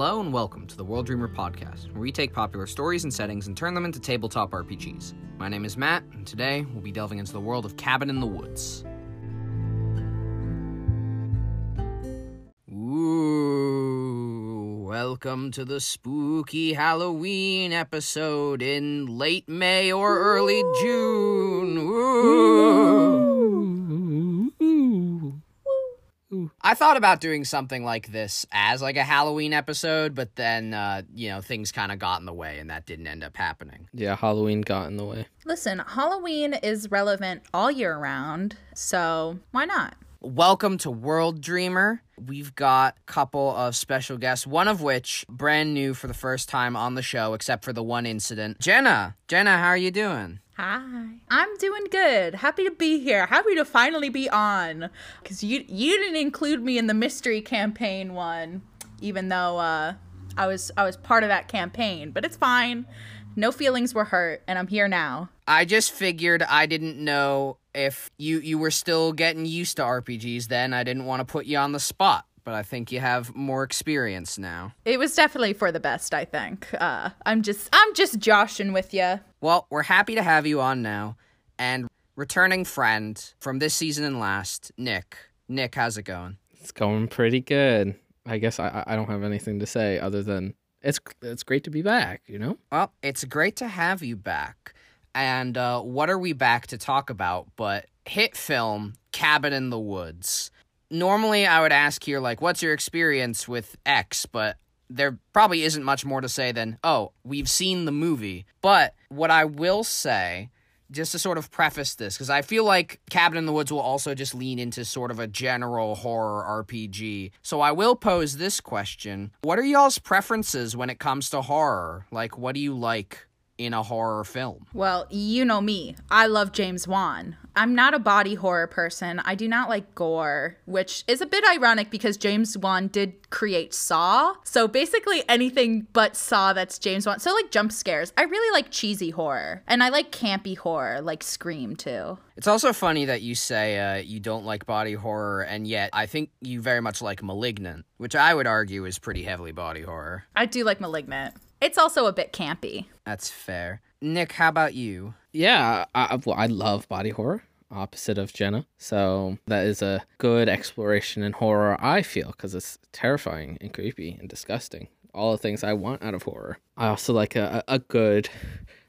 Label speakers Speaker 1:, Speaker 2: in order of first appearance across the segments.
Speaker 1: Hello and welcome to the World Dreamer podcast, where we take popular stories and settings and turn them into tabletop RPGs. My name is Matt, and today we'll be delving into the world of Cabin in the Woods. Ooh, welcome to the spooky Halloween episode in late May or early June. Ooh. I thought about doing something like this as like a Halloween episode, but then uh, you know things kind of got in the way, and that didn't end up happening.
Speaker 2: Yeah, Halloween got in the way.
Speaker 3: Listen, Halloween is relevant all year round, so why not?
Speaker 1: Welcome to World Dreamer. We've got a couple of special guests, one of which brand new for the first time on the show, except for the one incident. Jenna, Jenna, how are you doing?
Speaker 3: Hi. I'm doing good. Happy to be here. Happy to finally be on. Cause you you didn't include me in the mystery campaign one, even though uh, I was I was part of that campaign. But it's fine. No feelings were hurt, and I'm here now.
Speaker 1: I just figured I didn't know if you you were still getting used to RPGs then. I didn't want to put you on the spot, but I think you have more experience now.
Speaker 3: It was definitely for the best, I think. Uh, I'm just I'm just joshing with you.
Speaker 1: Well, we're happy to have you on now. And returning friend from this season and last, Nick. Nick, how's it going?
Speaker 2: It's going pretty good. I guess I I don't have anything to say other than it's it's great to be back. You know.
Speaker 1: Well, it's great to have you back. And uh, what are we back to talk about but hit film Cabin in the Woods? Normally, I would ask here, like, what's your experience with X? But there probably isn't much more to say than, oh, we've seen the movie. But what I will say, just to sort of preface this, because I feel like Cabin in the Woods will also just lean into sort of a general horror RPG. So I will pose this question What are y'all's preferences when it comes to horror? Like, what do you like? In a horror film.
Speaker 3: Well, you know me. I love James Wan. I'm not a body horror person. I do not like gore, which is a bit ironic because James Wan did create Saw. So basically anything but Saw that's James Wan. So like jump scares. I really like cheesy horror. And I like campy horror, like Scream too.
Speaker 1: It's also funny that you say uh, you don't like body horror, and yet I think you very much like Malignant, which I would argue is pretty heavily body horror.
Speaker 3: I do like Malignant. It's also a bit campy.
Speaker 1: That's fair. Nick, how about you?
Speaker 2: Yeah, I, well, I love body horror. Opposite of Jenna, so that is a good exploration in horror. I feel because it's terrifying and creepy and disgusting. All the things I want out of horror. I also like a, a good,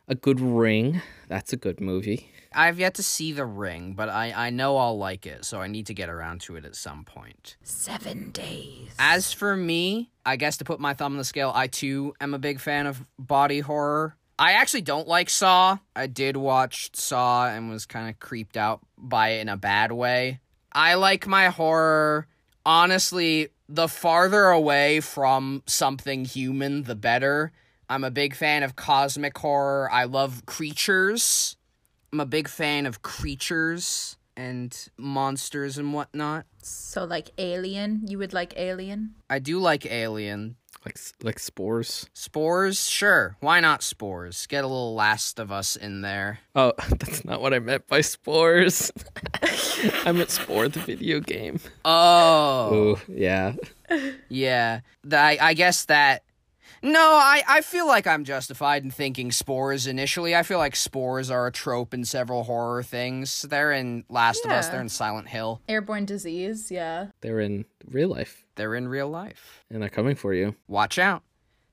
Speaker 2: a good ring. That's a good movie.
Speaker 1: I've yet to see The Ring, but I, I know I'll like it, so I need to get around to it at some point.
Speaker 3: Seven days.
Speaker 1: As for me, I guess to put my thumb on the scale, I too am a big fan of body horror. I actually don't like Saw. I did watch Saw and was kind of creeped out by it in a bad way. I like my horror, honestly, the farther away from something human, the better. I'm a big fan of cosmic horror. I love creatures. I'm a big fan of creatures and monsters and whatnot.
Speaker 3: So like Alien, you would like Alien?
Speaker 1: I do like Alien.
Speaker 2: Like like spores.
Speaker 1: Spores, sure. Why not spores? Get a little Last of Us in there.
Speaker 2: Oh, that's not what I meant by spores. I meant Spore, the video game.
Speaker 1: Oh,
Speaker 2: Oh, yeah.
Speaker 1: yeah. Th- I, I guess that. No, I, I feel like I'm justified in thinking spores initially. I feel like spores are a trope in several horror things. They're in Last of Us, they're in Silent Hill,
Speaker 3: Airborne disease, yeah.
Speaker 2: They're in real life
Speaker 1: they're in real life.
Speaker 2: and they're coming for you.
Speaker 1: Watch out.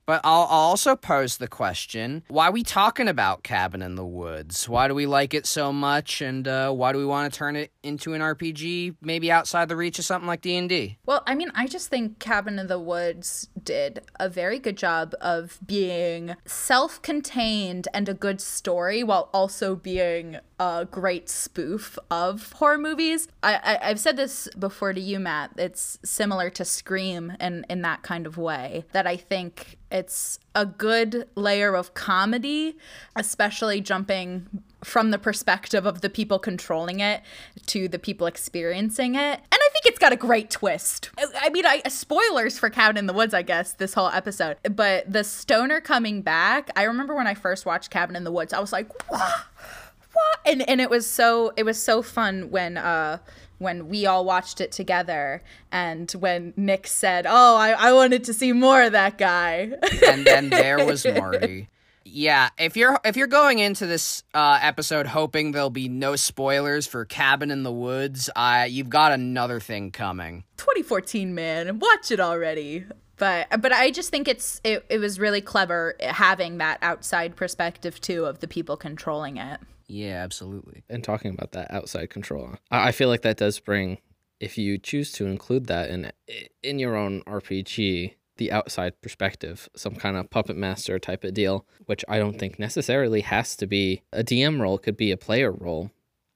Speaker 1: But I'll, I'll also pose the question why are we talking about Cabin in the Woods? Why do we like it so much? And uh, why do we want to turn it into an RPG, maybe outside the reach of something like D&D?
Speaker 3: Well, I mean, I just think Cabin in the Woods did a very good job of being self contained and a good story while also being a great spoof of horror movies. I, I, I've said this before to you, Matt. It's similar to Scream in, in that kind of way, that I think it's a good layer of comedy, especially jumping from the perspective of the people controlling it to the people experiencing it. And I think it's got a great twist. I- I mean, I spoilers for Cabin in the Woods, I guess, this whole episode. But the stoner coming back, I remember when I first watched Cabin in the Woods, I was like, wow. What? And and it was so it was so fun when uh when we all watched it together and when Nick said, "Oh, I, I wanted to see more of that guy."
Speaker 1: and then there was Marty. Yeah, if you're if you're going into this uh, episode hoping there'll be no spoilers for Cabin in the Woods, uh, you've got another thing coming.
Speaker 3: 2014, man, watch it already. But but I just think it's it, it was really clever having that outside perspective too of the people controlling it.
Speaker 1: Yeah, absolutely.
Speaker 2: And talking about that outside control, I feel like that does bring, if you choose to include that in in your own RPG, the outside perspective, some kind of puppet master type of deal, which I don't think necessarily has to be a DM role, could be a player role.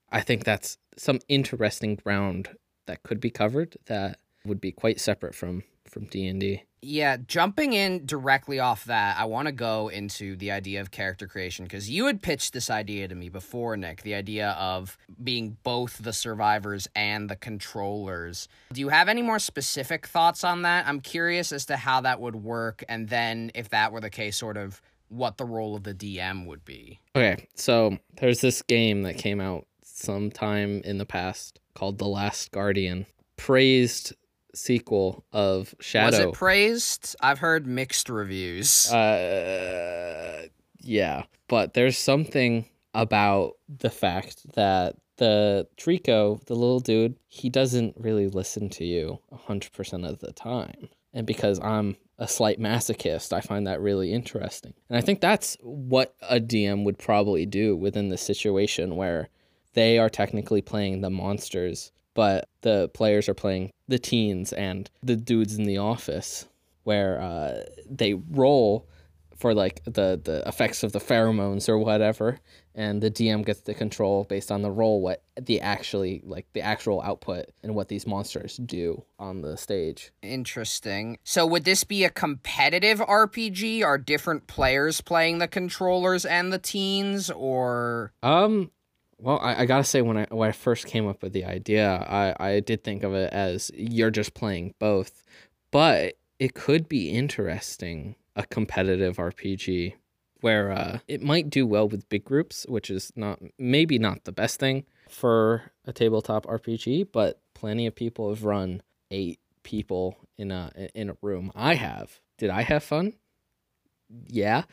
Speaker 2: I think that's some interesting ground that could be covered that would be quite separate from from D&D.
Speaker 1: Yeah, jumping in directly off that, I want to go into the idea of character creation because you had pitched this idea to me before, Nick, the idea of being both the survivors and the controllers. Do you have any more specific thoughts on that? I'm curious as to how that would work, and then if that were the case, sort of what the role of the DM would be.
Speaker 2: Okay, so there's this game that came out sometime in the past called The Last Guardian. Praised sequel of Shadow.
Speaker 1: Was it praised? I've heard mixed reviews.
Speaker 2: Uh, yeah, but there's something about the fact that the Trico, the little dude, he doesn't really listen to you 100% of the time. And because I'm a slight masochist, I find that really interesting. And I think that's what a DM would probably do within the situation where they are technically playing the monsters but the players are playing the teens and the dudes in the office where uh, they roll for like the the effects of the pheromones or whatever and the dm gets to control based on the roll what the actually like the actual output and what these monsters do on the stage.
Speaker 1: Interesting. So would this be a competitive rpg are different players playing the controllers and the teens or?
Speaker 2: Um well, I, I, gotta say when I when I first came up with the idea, I, I did think of it as you're just playing both, but it could be interesting a competitive RPG where uh, it might do well with big groups, which is not maybe not the best thing for a tabletop RPG, but plenty of people have run eight people in a in a room. I have. Did I have fun? Yeah,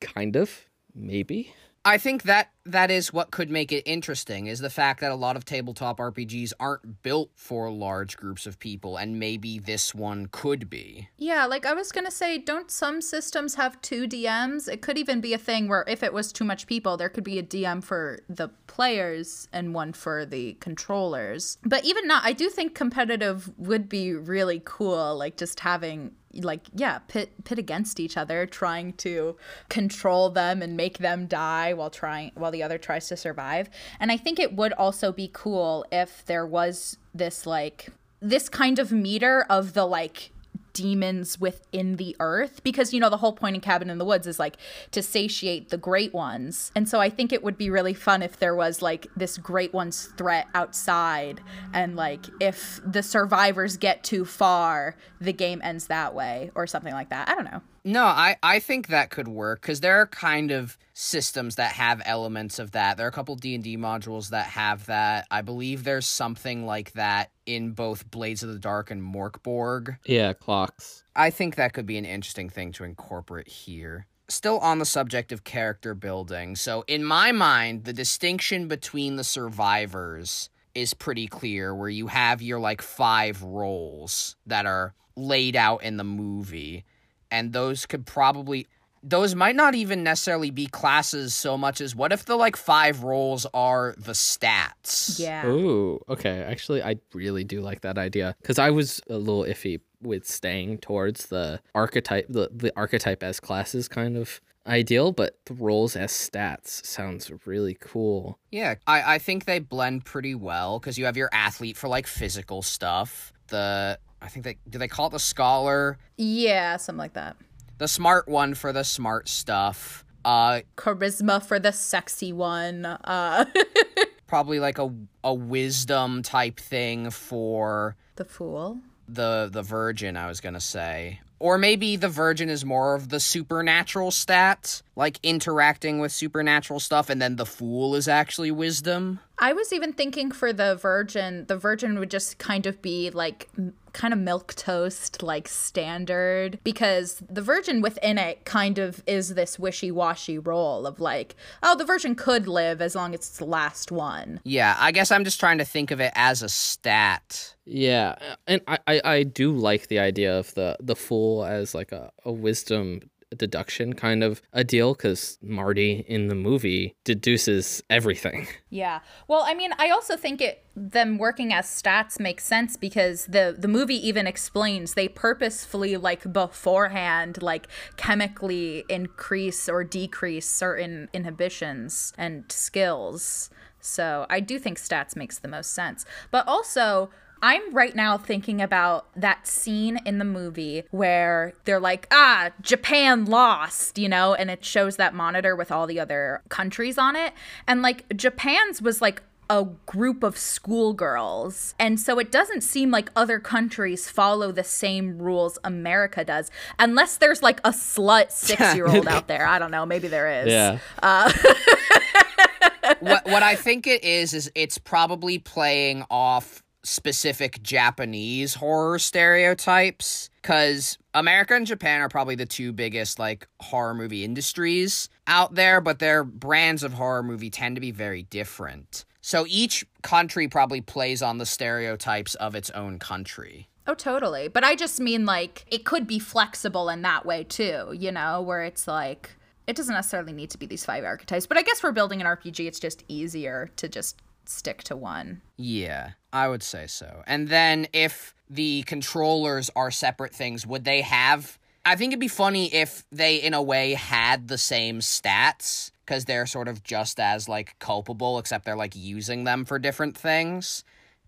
Speaker 2: kind of, maybe.
Speaker 1: I think that that is what could make it interesting is the fact that a lot of tabletop RPGs aren't built for large groups of people and maybe this one could be.
Speaker 3: Yeah, like I was going to say don't some systems have two DMs? It could even be a thing where if it was too much people, there could be a DM for the players and one for the controllers. But even not, I do think competitive would be really cool like just having like yeah pit pit against each other trying to control them and make them die while trying while the other tries to survive. And i think it would also be cool if there was this like this kind of meter of the like demons within the earth because you know the whole point in cabin in the woods is like to satiate the great ones. And so i think it would be really fun if there was like this great ones threat outside and like if the survivors get too far the game ends that way or something like that. I don't know
Speaker 1: no, I, I think that could work because there are kind of systems that have elements of that. There are a couple D and D modules that have that. I believe there's something like that in both Blades of the Dark and Morkborg.
Speaker 2: Yeah, clocks.
Speaker 1: I think that could be an interesting thing to incorporate here. Still on the subject of character building. So in my mind, the distinction between the survivors is pretty clear where you have your like five roles that are laid out in the movie and those could probably those might not even necessarily be classes so much as what if the like five roles are the stats?
Speaker 3: Yeah.
Speaker 2: Ooh okay. Actually i really do like that idea because i was a little iffy with staying towards the archetype the, the archetype as classes kind of ideal but the roles as stats sounds really cool.
Speaker 1: Yeah i, I think they blend pretty well because you have your athlete for like physical stuff. The I think they do they call it the scholar?
Speaker 3: Yeah, something like that.
Speaker 1: The smart one for the smart stuff. Uh
Speaker 3: charisma for the sexy one. Uh
Speaker 1: probably like a a wisdom type thing for
Speaker 3: the fool.
Speaker 1: The the virgin I was going to say. Or maybe the virgin is more of the supernatural stat, like interacting with supernatural stuff, and then the fool is actually wisdom.
Speaker 3: I was even thinking for the virgin, the virgin would just kind of be like kind of milk toast, like standard, because the virgin within it kind of is this wishy washy role of like, oh, the virgin could live as long as it's the last one.
Speaker 1: Yeah, I guess I'm just trying to think of it as a stat.
Speaker 2: Yeah, and I, I, I do like the idea of the the fool as like a, a wisdom deduction kind of a deal because Marty in the movie deduces everything.
Speaker 3: Yeah. Well, I mean, I also think it them working as stats makes sense because the the movie even explains they purposefully like beforehand like chemically increase or decrease certain inhibitions and skills. So, I do think stats makes the most sense. But also I'm right now thinking about that scene in the movie where they're like, ah, Japan lost, you know, and it shows that monitor with all the other countries on it. And like, Japan's was like, a group of schoolgirls. And so it doesn't seem like other countries follow the same rules America does, unless there's like a slut six year old out there. I don't know. Maybe there is.
Speaker 2: Yeah.
Speaker 3: Uh,
Speaker 1: what what I think it is is it's probably playing off specific Japanese horror stereotypes cuz America and Japan are probably the two biggest like horror movie industries out there, but their brands of horror movie tend to be very different. So each country probably plays on the stereotypes of its own country.
Speaker 3: Oh, totally. But I just mean like it could be flexible in that way too, you know, where it's like it doesn't necessarily need to be these five archetypes, but I guess we're building an RPG, it's just easier to just stick to one.
Speaker 1: Yeah, I would say so. And then if the controllers are separate things, would they have I think it'd be funny if they in a way had the same stats cuz they're sort of just as like culpable except they're like using them for different things.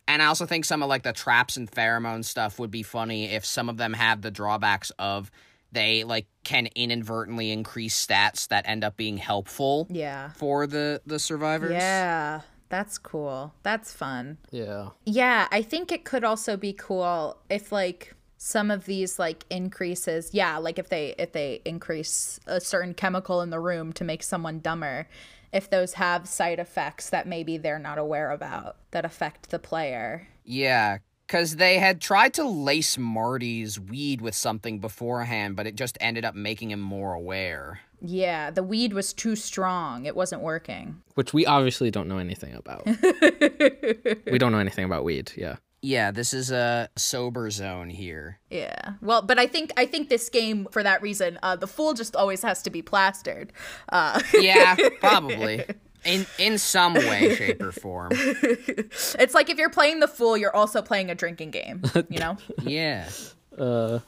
Speaker 1: And I also think some of like the traps and pheromone stuff would be funny if some of them have the drawbacks of they like can inadvertently increase stats that end up being helpful
Speaker 3: Yeah.
Speaker 1: for the the survivors.
Speaker 3: Yeah. That's cool. That's fun.
Speaker 2: Yeah.
Speaker 3: Yeah, I think it could also be cool if like some of these like increases, yeah, like if they if they increase a certain chemical in the room to make someone dumber, if those have side effects that maybe they're not aware about that affect the player.
Speaker 1: Yeah, because they had tried to lace Marty's weed with something beforehand, but it just ended up making him more aware.
Speaker 3: Yeah, the weed was too strong. It wasn't working.
Speaker 2: Which we obviously don't know anything about. we don't know anything about weed. Yeah.
Speaker 1: Yeah, this is a sober zone here.
Speaker 3: Yeah. Well, but I think I think this game for that reason, uh, the fool just always has to be plastered. Uh,
Speaker 1: Yeah, probably. In in some way, shape, or form.
Speaker 3: it's like if you're playing the fool, you're also playing a drinking game. You know?
Speaker 1: Yeah.
Speaker 2: Uh,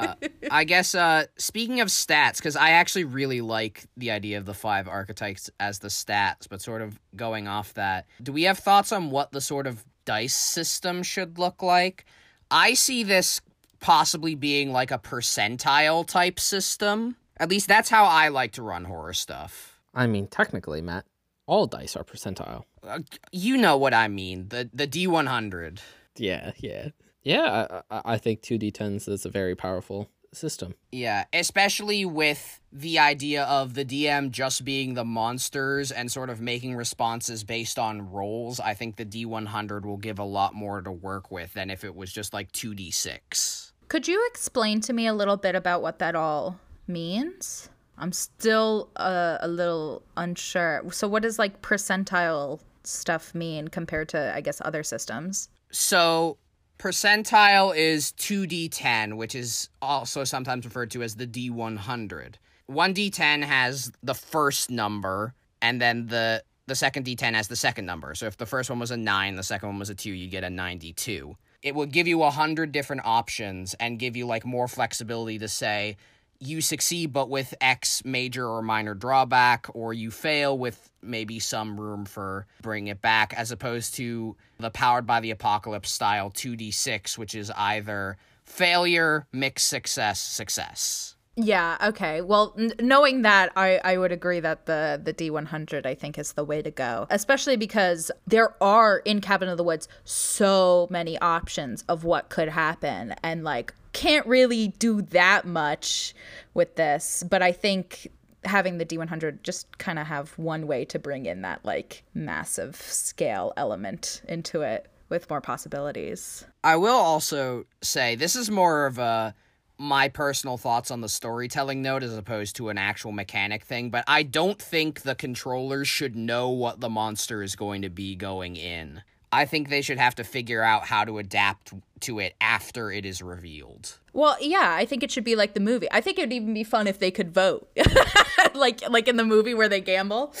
Speaker 1: Uh, I guess uh speaking of stats cuz I actually really like the idea of the five archetypes as the stats but sort of going off that do we have thoughts on what the sort of dice system should look like? I see this possibly being like a percentile type system. At least that's how I like to run horror stuff.
Speaker 2: I mean, technically, Matt, all dice are percentile.
Speaker 1: uh, you know what I mean. The the D100
Speaker 2: Yeah, yeah. Yeah, I, I I think 2d10s is a very powerful system.
Speaker 1: Yeah, especially with the idea of the DM just being the monsters and sort of making responses based on rolls. I think the D100 will give a lot more to work with than if it was just like 2d6.
Speaker 3: Could you explain to me a little bit about what that all means? I'm still uh, a little unsure. So, what does like percentile stuff mean compared to, I guess, other systems?
Speaker 1: So, percentile is 2d10, which is also sometimes referred to as the D100. 1d10 has the first number, and then the the second d10 has the second number. So if the first one was a 9, the second one was a 2, you get a 92. It would give you a 100 different options and give you like more flexibility to say you succeed but with X major or minor drawback, or you fail with maybe some room for bring it back, as opposed to the powered by the apocalypse style 2d6, which is either failure, mixed success, success.
Speaker 3: Yeah. Okay. Well, n- knowing that, I I would agree that the the D one hundred I think is the way to go, especially because there are in Cabin of the Woods so many options of what could happen, and like can't really do that much with this, but I think having the D100 just kind of have one way to bring in that like massive scale element into it with more possibilities.
Speaker 1: I will also say this is more of a my personal thoughts on the storytelling note as opposed to an actual mechanic thing, but I don't think the controllers should know what the monster is going to be going in. I think they should have to figure out how to adapt to it after it is revealed.
Speaker 3: Well, yeah, I think it should be like the movie. I think it'd even be fun if they could vote. like like in the movie where they gamble.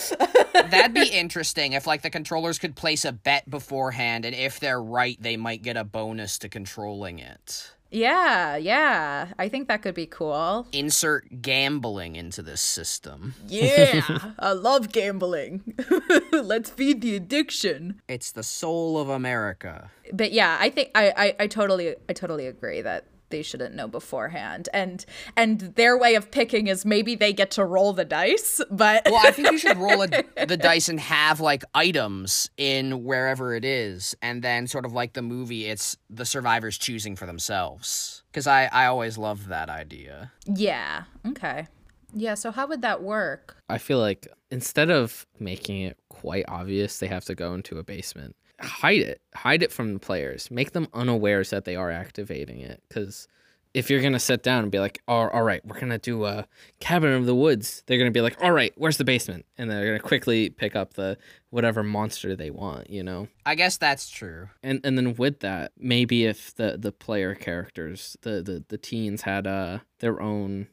Speaker 1: That'd be interesting if like the controllers could place a bet beforehand and if they're right, they might get a bonus to controlling it.
Speaker 3: Yeah, yeah. I think that could be cool.
Speaker 1: Insert gambling into this system.
Speaker 3: Yeah, I love gambling. Let's feed the addiction.
Speaker 1: It's the soul of America.
Speaker 3: But yeah, I think I, I, I totally I totally agree that they shouldn't know beforehand. And and their way of picking is maybe they get to roll the dice, but
Speaker 1: Well, I think you should roll a, the dice and have like items in wherever it is, and then sort of like the movie, it's the survivors choosing for themselves. Because I I always loved that idea.
Speaker 3: yeah, okay. Yeah, so how would that work?
Speaker 2: I feel like instead of making it quite obvious they have to go into a basement, hide it. Hide it from the players. Make them unawares that they are activating it. Because if you're to sit down and be like, all, all right, we're to do a cabin of the woods, they're to be like, all right, where's the basement? And they're to quickly pick up the whatever monster they want, you know?
Speaker 1: I guess that's true.
Speaker 2: And and then with that, maybe if the, the player characters, the, the, the teens had uh, their own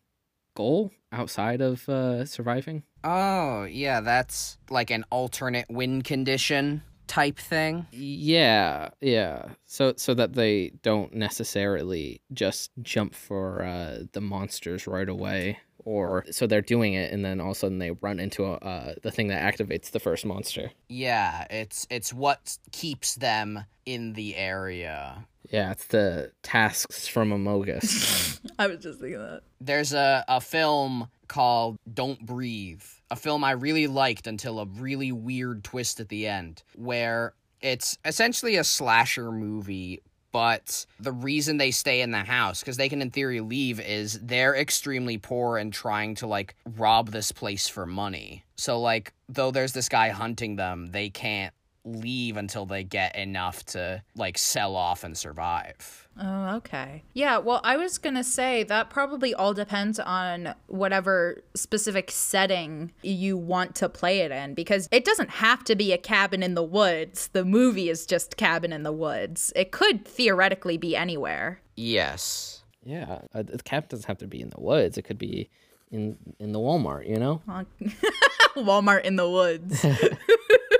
Speaker 2: goal outside of uh, surviving.
Speaker 1: Oh, yeah, that's like an alternate win condition type thing.
Speaker 2: Yeah, yeah. So so that they don't necessarily just jump for uh, the monsters right away, or so they're doing it and then all of a sudden they run into a, uh, the thing that activates the first monster.
Speaker 1: Yeah, it's it's what keeps them in the area.
Speaker 2: Yeah, it's the tasks from Amogus.
Speaker 3: I was just thinking that.
Speaker 1: There's a, a film called Don't Breathe, a film I really liked until a really weird twist at the end, where it's essentially a slasher movie. But the reason they stay in the house, because they can in theory leave, is they're extremely poor and trying to like rob this place for money. So, like, though there's this guy hunting them, they can't leave until they get enough to like sell off and survive.
Speaker 3: Oh, okay. Yeah, well, I was going to say that probably all depends on whatever specific setting you want to play it in because it doesn't have to be a cabin in the woods. The movie is just Cabin in the Woods. It could theoretically be anywhere.
Speaker 1: Yes.
Speaker 2: yeah, uh, the cabin doesn't have to be in the woods. It could be in in the Walmart, you know.
Speaker 3: Walmart in the woods.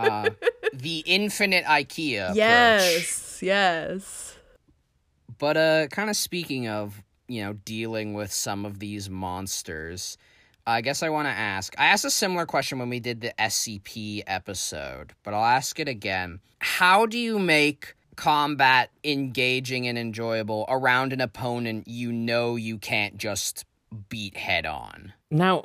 Speaker 1: Uh, the infinite IKEA. approach.
Speaker 3: yes, yes.
Speaker 1: But uh kind of speaking of, you know, dealing with some of these monsters, I guess I want to ask. I asked a similar question when we did the SCP episode, but I'll ask it again. How do you make combat engaging and enjoyable around an opponent you know you can't just beat head on?
Speaker 2: Now,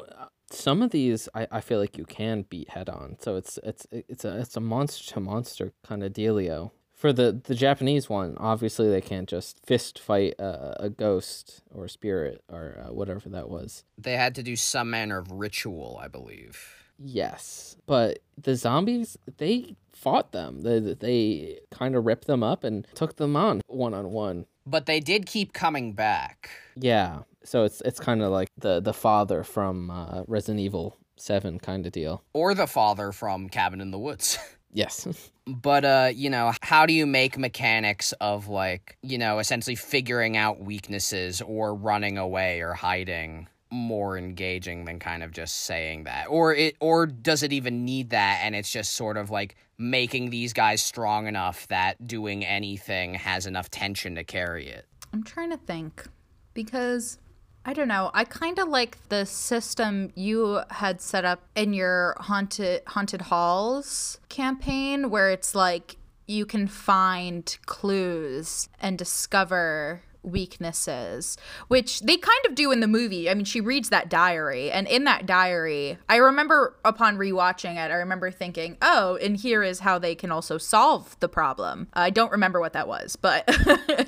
Speaker 2: some of these I, I feel like you can beat head on. So it's it's it's a it's a monster to monster kind of dealio. For the the Japanese one, obviously they can't just fist fight a, a ghost or a spirit or uh, whatever that was.
Speaker 1: They had to do some manner of ritual, I believe.
Speaker 2: Yes, but the zombies they fought them. They they kind of ripped them up and took them on one on one.
Speaker 1: But they did keep coming back.
Speaker 2: Yeah, so it's it's kind of like the the father from uh, Resident Evil Seven kind of deal.
Speaker 1: Or the father from Cabin in the Woods.
Speaker 2: Yes.
Speaker 1: but uh you know how do you make mechanics of like you know essentially figuring out weaknesses or running away or hiding more engaging than kind of just saying that or it or does it even need that and it's just sort of like making these guys strong enough that doing anything has enough tension to carry it
Speaker 3: I'm trying to think because I don't know. I kind of like the system you had set up in your haunted haunted halls campaign where it's like you can find clues and discover weaknesses, which they kind of do in the movie. I mean, she reads that diary, and in that diary, I remember upon rewatching it, I remember thinking, oh, and here is how they can also solve the problem. I don't remember what that was, but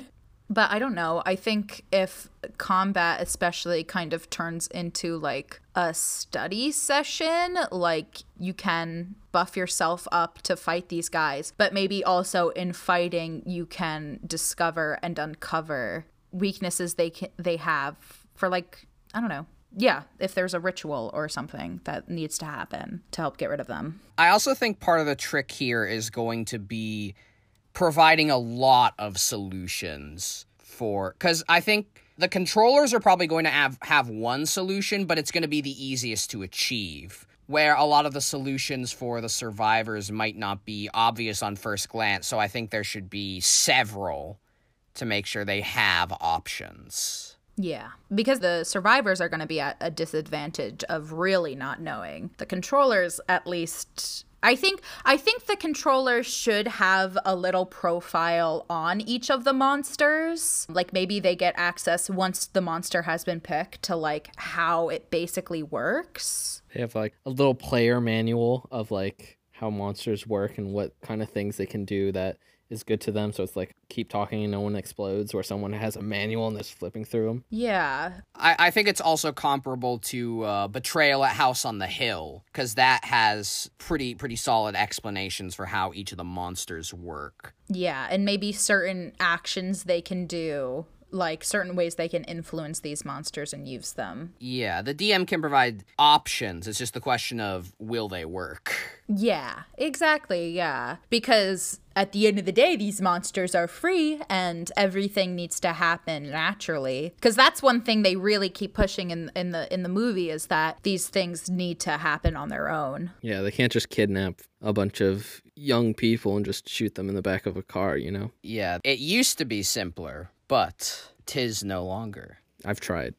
Speaker 3: But I don't know. I think if combat especially kind of turns into like a study session, like you can buff yourself up to fight these guys, but maybe also in fighting you can discover and uncover weaknesses they can, they have for like I don't know. Yeah, if there's a ritual or something that needs to happen to help get rid of them.
Speaker 1: I also think part of the trick here is going to be providing a lot of solutions for cuz I think the controllers are probably going to have have one solution, but it's going to be the easiest to achieve. Where a lot of the solutions for the survivors might not be obvious on first glance, so I think there should be several to make sure they have options.
Speaker 3: Yeah, because the survivors are going to be at a disadvantage of really not knowing. The controllers, at least, I think I think the controller should have a little profile on each of the monsters. Like maybe they get access once the monster has been picked to like how it basically works.
Speaker 2: They have like a little player manual of like how monsters work and what kind of things they can do that is good to them. So it's like keep talking and no one explodes, or someone has a manual and they're flipping through them.
Speaker 3: Yeah.
Speaker 1: I, I think it's also comparable to uh, Betrayal at House on the Hill because that has pretty pretty solid explanations for how each of the monsters work.
Speaker 3: Yeah, and maybe certain actions they can do like certain ways they can influence these monsters and use them.
Speaker 1: Yeah, the DM can provide options. It's just the question of will they work.
Speaker 3: Yeah, exactly. Yeah. Because at the end of the day, these monsters are free and everything needs to happen naturally. Because that's one thing they really keep pushing in, in the in the movie is that these things need to happen on their own.
Speaker 2: Yeah, they can't just kidnap a bunch of young people and just shoot them in the back of a car, you know?
Speaker 1: Yeah, it used to be simpler, but tis no longer.
Speaker 2: I've tried.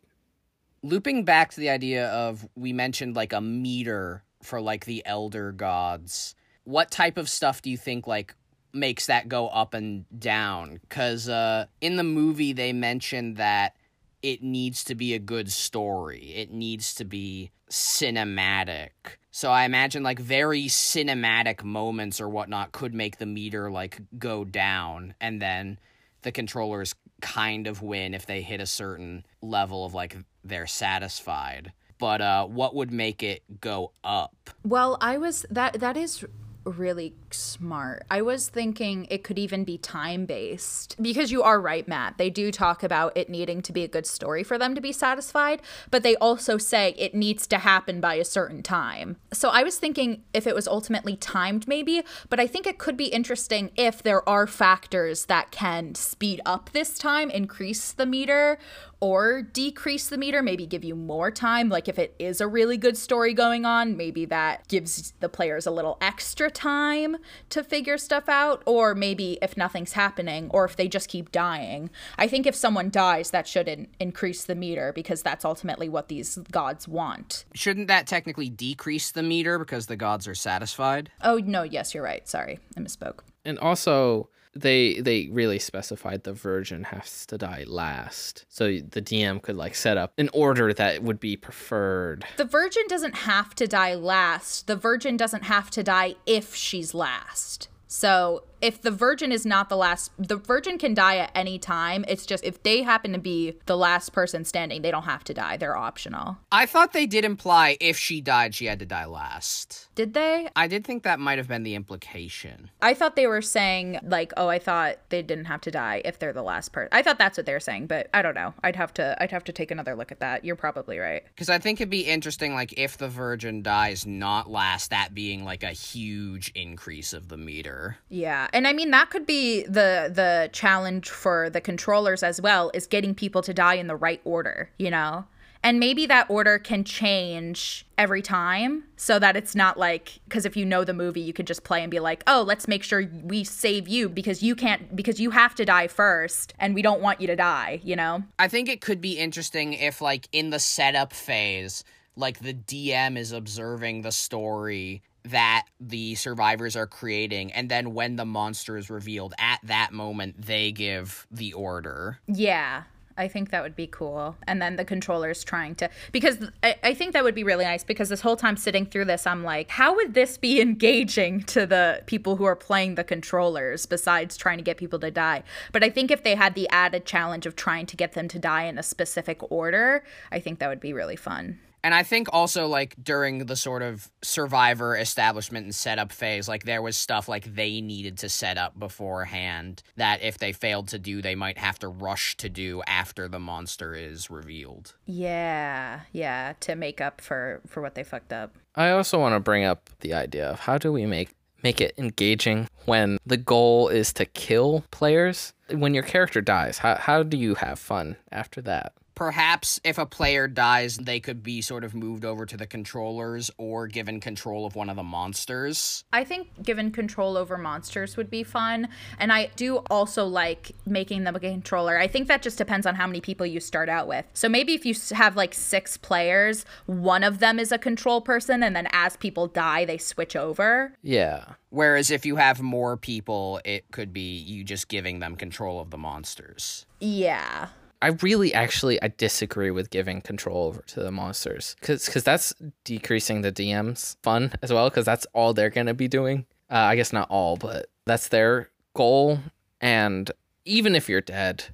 Speaker 1: Looping back to the idea of we mentioned like a meter for like the elder gods. What type of stuff do you think like makes that go up and down? Cuz uh in the movie they mentioned that it needs to be a good story. It needs to be cinematic. So I imagine like very cinematic moments or whatnot could make the meter like go down and then the controllers kind of win if they hit a certain level of like they're satisfied. But uh what would make it go up?
Speaker 3: Well, I was that that is really smart. I was thinking it could even be time based because you are right, Matt. They do talk about it needing to be a good story for them to be satisfied, but they also say it needs to happen by a certain time. So I was thinking if it was ultimately timed, maybe, but I think it could be interesting if there are factors that can speed up this time, increase the meter, or decrease the meter, maybe give you more time. Like if it is a really good story going on, maybe that gives the players a little extra time to figure stuff out. Or maybe if nothing's happening, or if they just keep dying. I think if someone dies, that shouldn't increase the meter because that's ultimately what these gods want.
Speaker 1: Shouldn't that technically decrease the meter because the gods are satisfied?
Speaker 3: Oh, no, yes, you're right. Sorry, I misspoke.
Speaker 2: And also, they they really specified the virgin has to die last so the dm could like set up an order that would be preferred
Speaker 3: The virgin doesn't have to die last. The virgin doesn't have to die if she's last. So if the virgin is not the last, the virgin can die at any time. It's just if they happen to be the last person standing, they don't have to die. They're optional.
Speaker 1: I thought they did imply if she died, she had to die last.
Speaker 3: Did they?
Speaker 1: I did think that might have been the implication.
Speaker 3: I thought they were saying like, oh, I thought they didn't have to die if they're the last person. I thought that's what they were saying, but I don't know. I'd have to I'd have to take another look at that. You're probably right.
Speaker 1: Because I think it'd be interesting, like, if the virgin dies not last, that being like a huge increase of the meter.
Speaker 3: Yeah, and I mean that could be the the challenge for the controllers as well is getting people to die in the right order, you know? And maybe that order can change every time so that it's not like because if you know the movie you could just play and be like, "Oh, let's make sure we save you because you can't because you have to die first and we don't want you to die," you know?
Speaker 1: I think it could be interesting if, like, in the setup phase, like, the DM is observing the story that the survivors are creating, and then when the monster is revealed, at that moment, they give the order.
Speaker 3: Yeah. I think that would be cool. And then the controllers trying to, because I, I think that would be really nice because this whole time sitting through this, I'm like, how would this be engaging to the people who are playing the controllers besides trying to get people to die? But I think if they had the added challenge of trying to get them to die in a specific order, I think that would be really fun.
Speaker 1: And I think also like during the sort of survivor establishment and setup phase, like there was stuff like they needed to set up beforehand that if they failed to do, they might have to rush to do after the monster is revealed.
Speaker 3: Yeah, yeah, to make up for for what they fucked up.
Speaker 2: I also want to bring up the idea of how do we make make it engaging when the goal is to kill players? When your character dies, how how do you have fun after that?
Speaker 1: Perhaps if a player dies, they could be sort of moved over to the controllers or given control of one of the monsters.
Speaker 3: I think given control over monsters would be fun. And I do also like making them a controller. I think that just depends on how many people you start out with. So maybe if you have like six players, one of them is a control person, and then as people die, they switch over.
Speaker 2: Yeah.
Speaker 1: Whereas if you have more people, it could be you just giving them control of the monsters.
Speaker 3: Yeah.
Speaker 2: I really actually I disagree with giving control over to the monsters cuz cuz that's decreasing the DM's fun as well cuz that's all they're to be doing. Uh, I guess not all, but that's their goal and even if you're dead,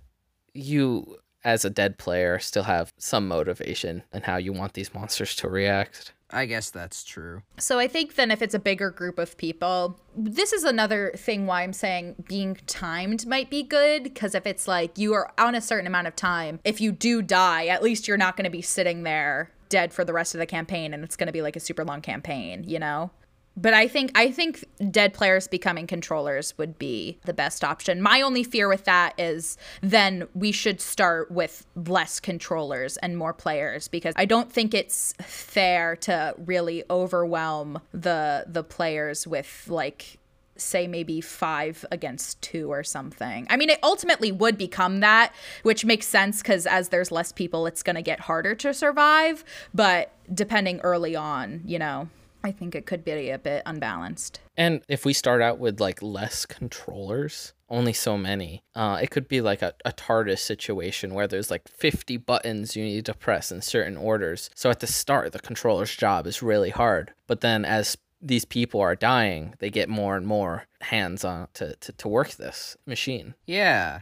Speaker 2: you as a dead player still have some motivation in how you want these monsters to react.
Speaker 1: I guess that's true.
Speaker 3: So I think then if it's a bigger group of people, this is another thing why I'm saying being timed might be good because if it's like you are on a certain amount of time, if you do die, at least you're not going to be sitting there dead for the rest of the campaign and it's going to be like a super long campaign, you know? But I think I think dead players becoming controllers would be the best option. My only fear with that is then we should start with less controllers and more players because I don't think it's fair to really overwhelm the the players with like say maybe five against two or something. I mean, it ultimately would become that, which makes sense because as there's less people, it's going to get harder to survive. But depending early on, you know, I think it could be a bit unbalanced.
Speaker 2: And if we start out with like less controllers, only so many, uh, it could be like a, a TARDIS situation where there's like 50 buttons you need to press in certain orders. So at the start, the controller's job is really hard. But then as these people are dying, they get more and more hands on to, to, to work this machine.
Speaker 1: Yeah.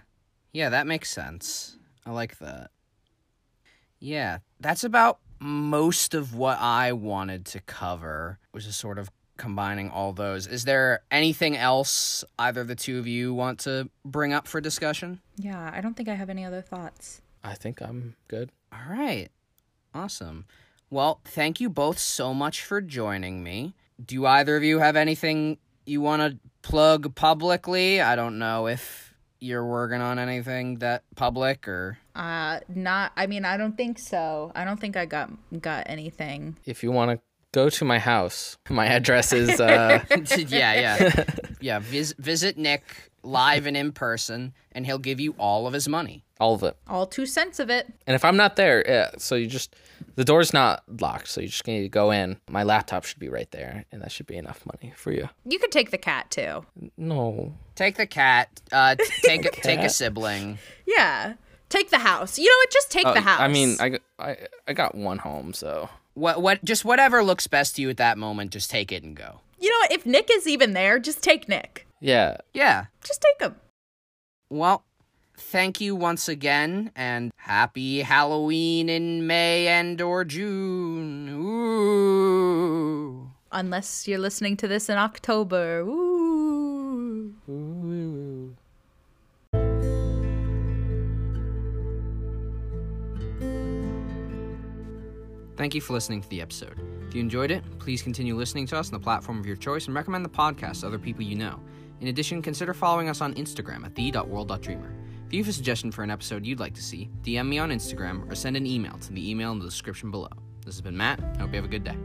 Speaker 1: Yeah, that makes sense. I like that. Yeah, that's about most of what I wanted to cover, was just sort of combining all those. Is there anything else either the two of you want to bring up for discussion?
Speaker 3: Yeah, I don't think I have any other thoughts.
Speaker 2: I think I'm good.
Speaker 1: All right. Awesome. Well, thank you both so much for joining me. Do either of you have anything you want to plug publicly? I don't know if you're working on anything that public or
Speaker 3: Uh, not. I mean, I don't think so. I don't think I got got anything.
Speaker 2: If you want to go to my house, my address is uh,
Speaker 1: yeah, yeah. Yeah, vis- visit Nick live and in person and he'll give you all of his money.
Speaker 2: all of it.
Speaker 3: All two cents of it.
Speaker 2: And if I'm not there, yeah, so you just the door's not locked, so you just need to go in. My laptop should be right there, and that should be enough money for you.
Speaker 3: You could take the cat too.
Speaker 2: No,
Speaker 1: Take the cat, uh take a, take a sibling.
Speaker 3: Yeah. Take the house. You know what? Just take
Speaker 2: Uh,
Speaker 3: the house.
Speaker 2: I mean, I, got- I I got one home, so
Speaker 1: What what just whatever looks best to you at that moment, just take it and go.
Speaker 3: you know what? If Nick is even there, just take Nick.
Speaker 2: yeah.
Speaker 1: Yeah.
Speaker 3: Just take him.
Speaker 1: Well, thank you once again, and happy Halloween in May and or June. Ooh.
Speaker 3: Unless you're listening to this in October. Ooh.
Speaker 1: Thank you for listening to the episode. If you enjoyed it, please continue listening to us on the platform of your choice and recommend the podcast to other people you know. In addition, consider following us on Instagram at the.world.dreamer. If you have a suggestion for an episode you'd like to see, DM me on Instagram or send an email to the email in the description below. This has been Matt. I hope you have a good day.